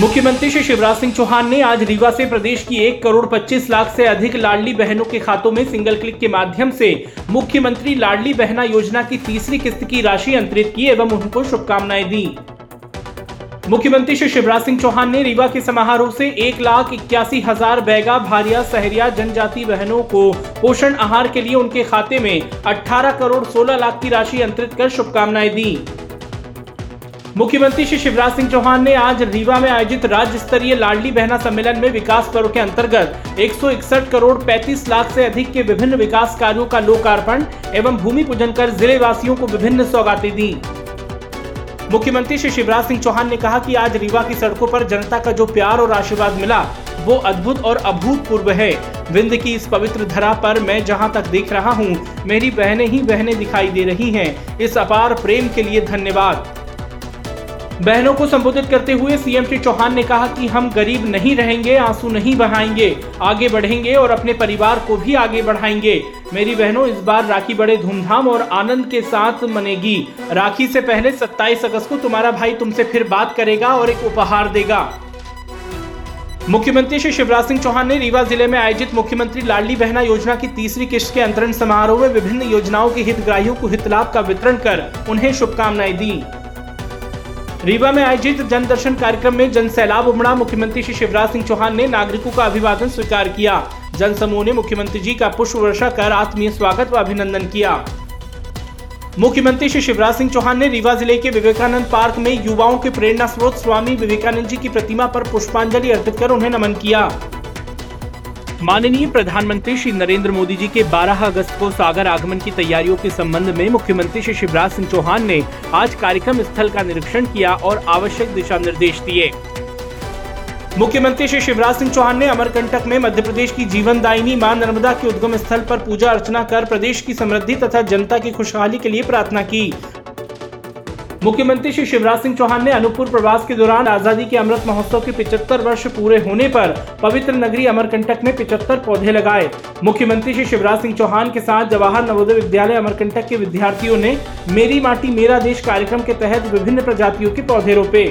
मुख्यमंत्री श्री शिवराज सिंह चौहान ने आज रीवा से प्रदेश की एक करोड़ पच्चीस लाख से अधिक लाडली बहनों के खातों में सिंगल क्लिक के माध्यम से मुख्यमंत्री लाडली बहना योजना की तीसरी किस्त की राशि अंतरित की एवं उनको शुभकामनाएँ दी। मुख्यमंत्री श्री शिवराज सिंह चौहान ने रीवा के समारोह से एक लाख इक्यासी हज़ार बैगा भारिया सहरिया जनजाति बहनों को पोषण आहार के लिए उनके खाते में 18 करोड़ 16 लाख की राशि अंतरित कर शुभकामनाएँ दी। मुख्यमंत्री श्री शिवराज सिंह चौहान ने आज रीवा में आयोजित राज्य स्तरीय लाडली बहना सम्मेलन में विकास पर्व के अंतर्गत एक सौ इकसठ करोड़ 35 लाख से अधिक के विभिन्न विकास कार्यों का लोकार्पण एवं भूमि पूजन कर ज़िले वासियों को विभिन्न सौगातें दी। मुख्यमंत्री श्री शिवराज सिंह चौहान ने कहा कि आज रीवा की सड़कों पर जनता का जो प्यार और आशीर्वाद मिला, वो अद्भुत और अभूतपूर्व है। विंध्य की इस पवित्र धरा पर मैं जहाँ तक देख रहा हूँ, मेरी बहनें ही बहनें दिखाई दे रही हैं। इस अपार प्रेम के लिए धन्यवाद। बहनों को संबोधित करते हुए सीएम श्री चौहान ने कहा कि हम गरीब नहीं रहेंगे, आँसू नहीं बहाएँगे, आगे बढ़ेंगे और अपने परिवार को भी आगे बढ़ाएँगे। मेरी बहनों, इस बार राखी बड़े धूमधाम और आनंद के साथ मनेगी। राखी से पहले 27 अगस्त को तुम्हारा भाई तुमसे फिर बात करेगा और एक उपहार देगा। मुख्यमंत्री श्री शिवराज सिंह चौहान ने रीवा ज़िले में आयोजित मुख्यमंत्री लाडली बहना योजना की तीसरी किश्त के अंतरण समारोह में विभिन्न योजनाओं के हितग्राहियों को हित लाभ का वितरण कर उन्हें शुभकामनाएँ दी। रीवा में आयोजित जनदर्शन कार्यक्रम में जन सैलाब उमड़ा मुख्यमंत्री श्री शिवराज सिंह चौहान ने नागरिकों का अभिवादन स्वीकार किया। जन समूह ने मुख्यमंत्री जी का पुष्प वर्षा कर आत्मीय स्वागत व अभिनंदन किया। मुख्यमंत्री श्री शिवराज सिंह चौहान ने रीवा ज़िले के विवेकानंद पार्क में युवाओं के प्रेरणा स्रोत स्वामी विवेकानंद जी की प्रतिमा पर पुष्पांजलि अर्पित कर उन्हें नमन किया। माननीय प्रधानमंत्री श्री नरेंद्र मोदी जी के 12 अगस्त को सागर आगमन की तैयारियों के संबंध में मुख्यमंत्री श्री शिवराज सिंह चौहान ने आज कार्यक्रम स्थल का निरीक्षण किया और आवश्यक दिशा निर्देश दिए। मुख्यमंत्री श्री शिवराज सिंह चौहान ने अमरकंटक में मध्य प्रदेश की जीवन दायिनी माँ नर्मदा के उद्गम स्थल पर पूजा अर्चना कर प्रदेश की समृद्धि तथा जनता की खुशहाली के लिए प्रार्थना की। मुख्यमंत्री श्री शिवराज सिंह चौहान ने अनूपपुर प्रवास के दौरान आज़ादी के अमृत महोत्सव के 75 वर्ष पूरे होने पर पवित्र नगरी अमरकंटक में 75 पौधे लगाए। मुख्यमंत्री श्री शिवराज सिंह चौहान के साथ जवाहर नवोदय विद्यालय अमरकंटक के विद्यार्थियों ने मेरी माटी मेरा देश कार्यक्रम के तहत विभिन्न प्रजातियों के पौधे रोपे।